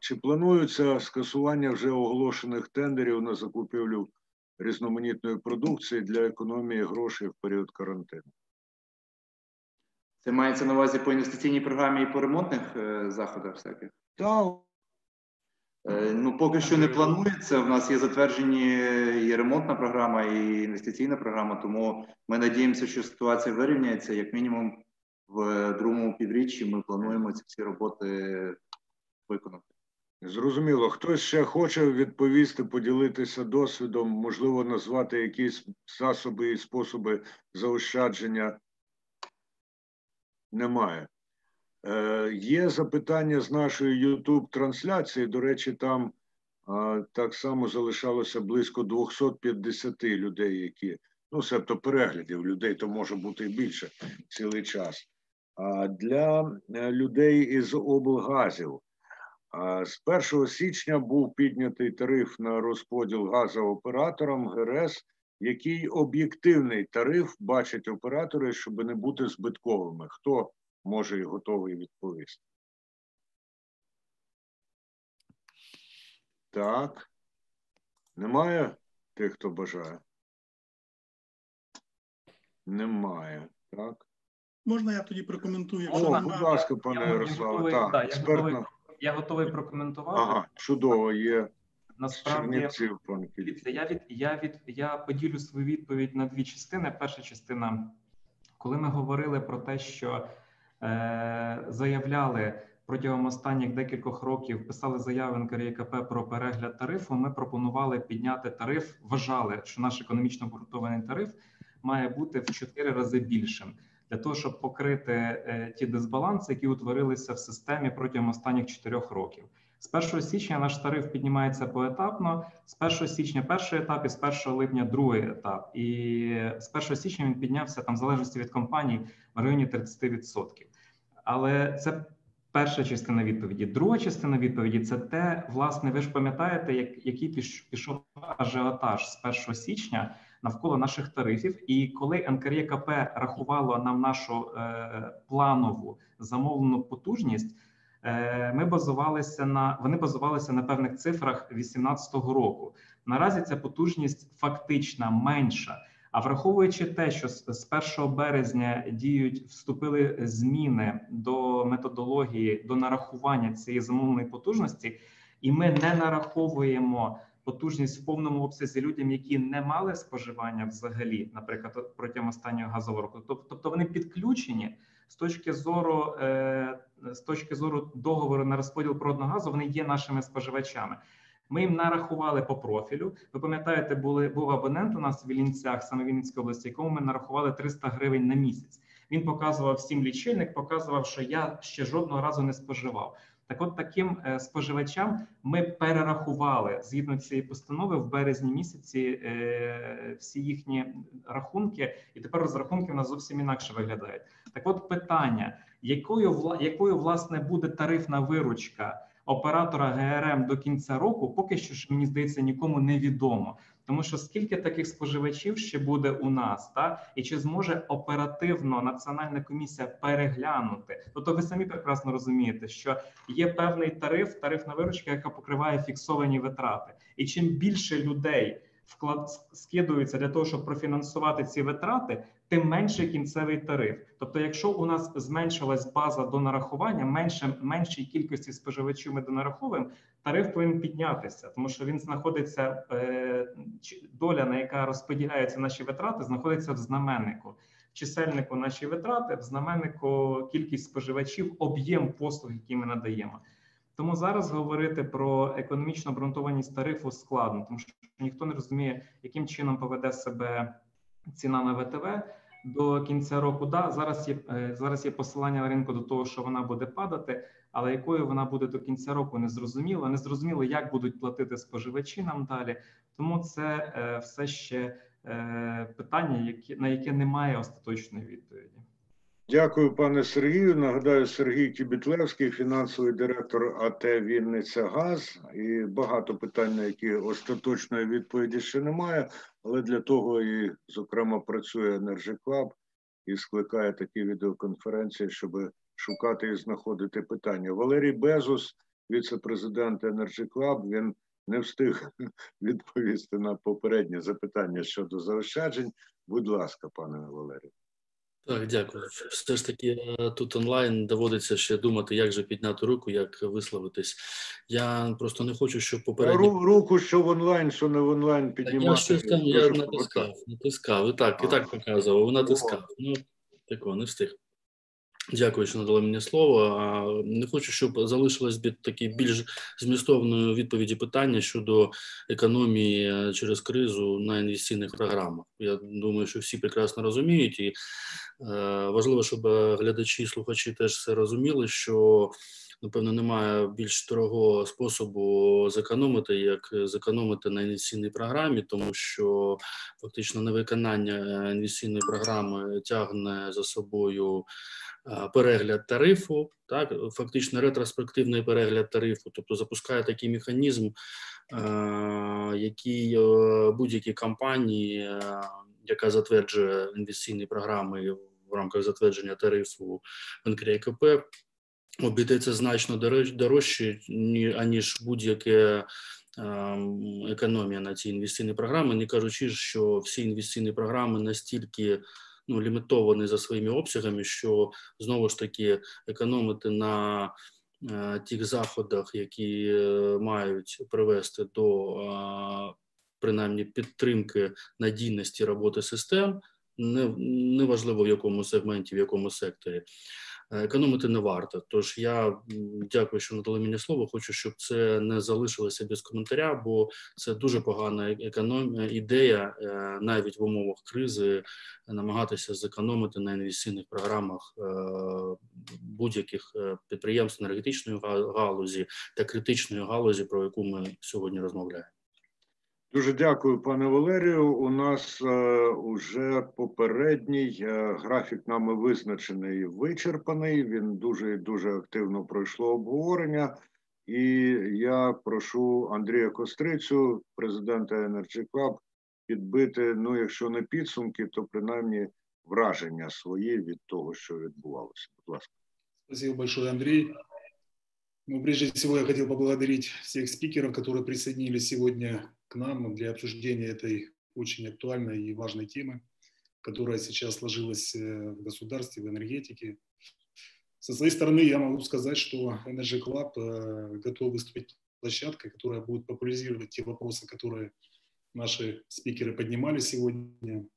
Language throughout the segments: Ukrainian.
Чи планується скасування вже оголошених тендерів на закупівлю різноманітної продукції для економії грошей в період карантину? Це мається на увазі по інвестиційній програмі і по ремонтних е, заходах всяких? Так, Е, Ну, поки що не планується. У нас є затверджені і ремонтна програма, і інвестиційна програма. Тому ми надіємося, що ситуація вирівняється. Як мінімум, в другому півріччі ми плануємо ці всі роботи виконати. Зрозуміло. Хтось ще хоче відповісти, поділитися досвідом, можливо, назвати якісь засоби і способи заощадження? Немає. Е, є запитання з нашої youtube трансляції. До речі, там е, так само залишалося близько 250 людей, які, ну, себто переглядів людей, то може бути і більше цілий час. А для е, людей із облгазів з 1 січня був піднятий тариф на розподіл газу операторам ГРС. Який об'єктивний тариф бачать оператори, щоб не бути збитковими? Хто може і готовий відповісти? Так. Немає тих, хто бажає? Немає. Так. Можна я тоді прокоментую? Якщо О, будь ласка, пане Ярославе. Так, експертна. Я готовий прокоментувати. Ага, чудово, є Насправді, я від я від я поділю свою відповідь на дві частини. Перша частина, коли ми говорили про те, що е, заявляли протягом останніх декількох років, писали заяви НКРЄКП про перегляд тарифу. Ми пропонували підняти тариф. Вважали, що наш економічно обґрунтований тариф має бути в чотири рази більшим. Для того щоб покрити е, ті дисбаланси, які утворилися в системі протягом останніх чотирьох років, з 1 січня наш тариф піднімається поетапно. З 1 січня перший етап і з 1 липня другий етап. І з 1 січня він піднявся там в залежності від компаній в районі 30%. Але це перша частина відповіді. Друга частина відповіді це те, власне, ви ж пам'ятаєте, як який піш- пішов ажіотаж з 1 січня навколо наших тарифів. І коли НКРЄКП рахувало нам нашу е, планову замовлену потужність. Е, Ми базувалися на вони базувалися на певних цифрах 2018 року. Наразі ця потужність фактично менша. А враховуючи те, що з з 1 березня діють вступили зміни до методології до нарахування цієї замовленої потужності, і ми не нараховуємо потужність в повному обсязі людям, які не мали споживання взагалі, наприклад, протягом останнього газового року. Тобто вони підключені з точки зору е, з точки зору договору на розподіл природного газу, вони є нашими споживачами. Ми їм нарахували по профілю. Ви пам'ятаєте, були був абонент у нас в Вінницях, саме в Вінницькій області, якому ми нарахували 300 гривень на місяць. Він показував всім лічильник, показував, що я ще жодного разу не споживав. Так, от таким е, споживачам ми перерахували згідно цієї постанови в березні місяці е, всі їхні рахунки, і тепер розрахунки в нас зовсім інакше виглядають. Так, от питання: якою якою власне буде тарифна виручка оператора ГРМ до кінця року, поки що ж мені здається нікому не відомо. Тому що скільки таких споживачів ще буде у нас, та і чи зможе оперативно національна комісія переглянути? Тобто, ви самі прекрасно розумієте, що є певний тариф, тарифна виручка, яка покриває фіксовані витрати, і чим більше людей вклад скидуються для того, щоб профінансувати ці витрати, тим менший кінцевий тариф. Тобто, якщо у нас зменшилась база до нарахування, менше меншій кількості споживачів ми донараховуємо, тариф повинен піднятися, тому що він знаходиться е, доля, на яка розподіляються наші витрати, знаходиться в знаменнику. Чисельнику наші витрати, в знаменнику кількість споживачів, об'єм послуг, які ми надаємо. Тому зараз говорити про економічну обґрунтованість тарифу складно, тому що ніхто не розуміє, яким чином поведе себе ціна на ВТВ до кінця року. Да, зараз є е, зараз є посилання на ринку до того, що вона буде падати, але якою вона буде до кінця року, не зрозуміло. Не зрозуміло, як будуть платити споживачі нам далі. Тому це е, все ще е, питання, на яке немає остаточної відповіді. Дякую, пане Сергію. Нагадаю, Сергій Кібітлевський, фінансовий директор АТ Вінниця Газ. І багато питань, на які остаточної відповіді ще немає, але для того і, зокрема, працює Club і скликає такі відеоконференції, щоб шукати і знаходити питання. Валерій Безус, віце-президент Club, він не встиг відповісти на попереднє запитання щодо заощаджень. Будь ласка, пане Валерію. Так, дякую. Все ж таки е, тут онлайн доводиться ще думати, як же підняти руку, як висловитись. Я просто не хочу, щоб попередні... Ру, руку, що в онлайн, що не в онлайн піднімати. Я щось там я натискав, натискав. І так, і так показував, натискав. Ну, такого, не встиг. Дякую, що надали мені слово. Не хочу, щоб залишилось такі більш змістовної відповіді питання щодо економії е, через кризу на інвестиційних програмах. Я думаю, що всі прекрасно розуміють, і е, важливо, щоб глядачі і слухачі теж це розуміли, що напевно немає більш дорогого способу зекономити, як зекономити на інвестиційній програмі, тому що фактично невиконання інвестиційної програми тягне за собою. Перегляд тарифу, так фактично ретроспективний перегляд тарифу, тобто запускає такий механізм, який е, будь-які компанії, е, яка затверджує інвестиційні програми в рамках затвердження тарифу НКРКП, обійдеться значно дорожче, аніж будь-яке ем, економія на ці інвестиційні програми, не кажучи, що всі інвестиційні програми настільки ну, лімітовані за своїми обсягами, що знову ж таки економити на е, тих заходах, які е, мають привести до е, принаймні підтримки надійності роботи систем, неважливо в якому сегменті, в якому секторі. Економити не варто. Тож я дякую, що надали мені слово. Хочу, щоб це не залишилося без коментаря, бо це дуже погана економія ідея, е, навіть в умовах кризи, намагатися зекономити на інвестиційних програмах е, будь-яких е, підприємств енергетичної галузі та критичної галузі, про яку ми сьогодні розмовляємо. Дуже дякую, пане Валерію. У нас е, попередній е, графік нами визначений вичерпаний. Він дуже дуже активно пройшло обговорення. І я прошу Андрія Кострицю, президента Energy Club, підбити. Ну, якщо не підсумки, то принаймні враження свої від того, що відбувалося. Будь ласка. Спасибо Андрей. Ну, прежде всего, я хотел поблагодарить всех спикеров, которые присоединились сегодня к нам для обсуждения этой очень актуальной и важной темы, которая сейчас сложилась э, в государстве, в энергетике. Со своей стороны я могу сказать, что Energy Club э, готов выступить площадкой, которая будет популяризировать те вопросы, которые наши спикеры поднимали сегодня.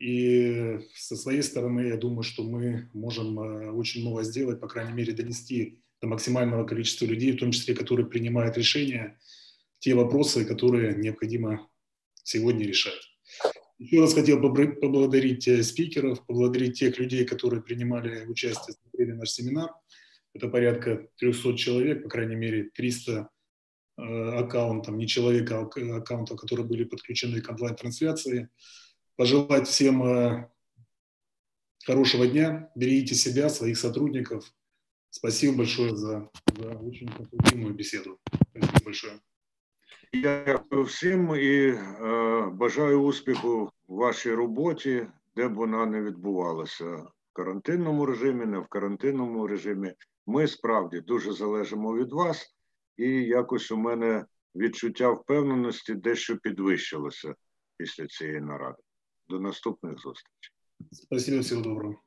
И со своей стороны, я думаю, что мы можем э, очень много сделать, по крайней мере, донести до максимального количества людей, в том числе, которые принимают решения, те вопросы, которые необходимо сегодня решать. Еще раз хотел поблагодарить э, спикеров, поблагодарить тех людей, которые принимали участие в наш семинар. Это порядка 300 человек, по крайней мере 300 э, аккаунтов, не человека, а аккаунтов, которые были подключены к онлайн-трансляции. Пожелать всем э, хорошего дня, берегите себя, своих сотрудников. Спасибо большое за, за очень конструктивную беседу. Спасибо большое. Дякую всім і е, бажаю успіху в вашій роботі, де б вона не відбувалася в карантинному режимі, не в карантинному режимі. Ми справді дуже залежимо від вас, і якось у мене відчуття впевненості дещо підвищилося після цієї наради. До наступних зустрічей. Спасибо, всього доброго.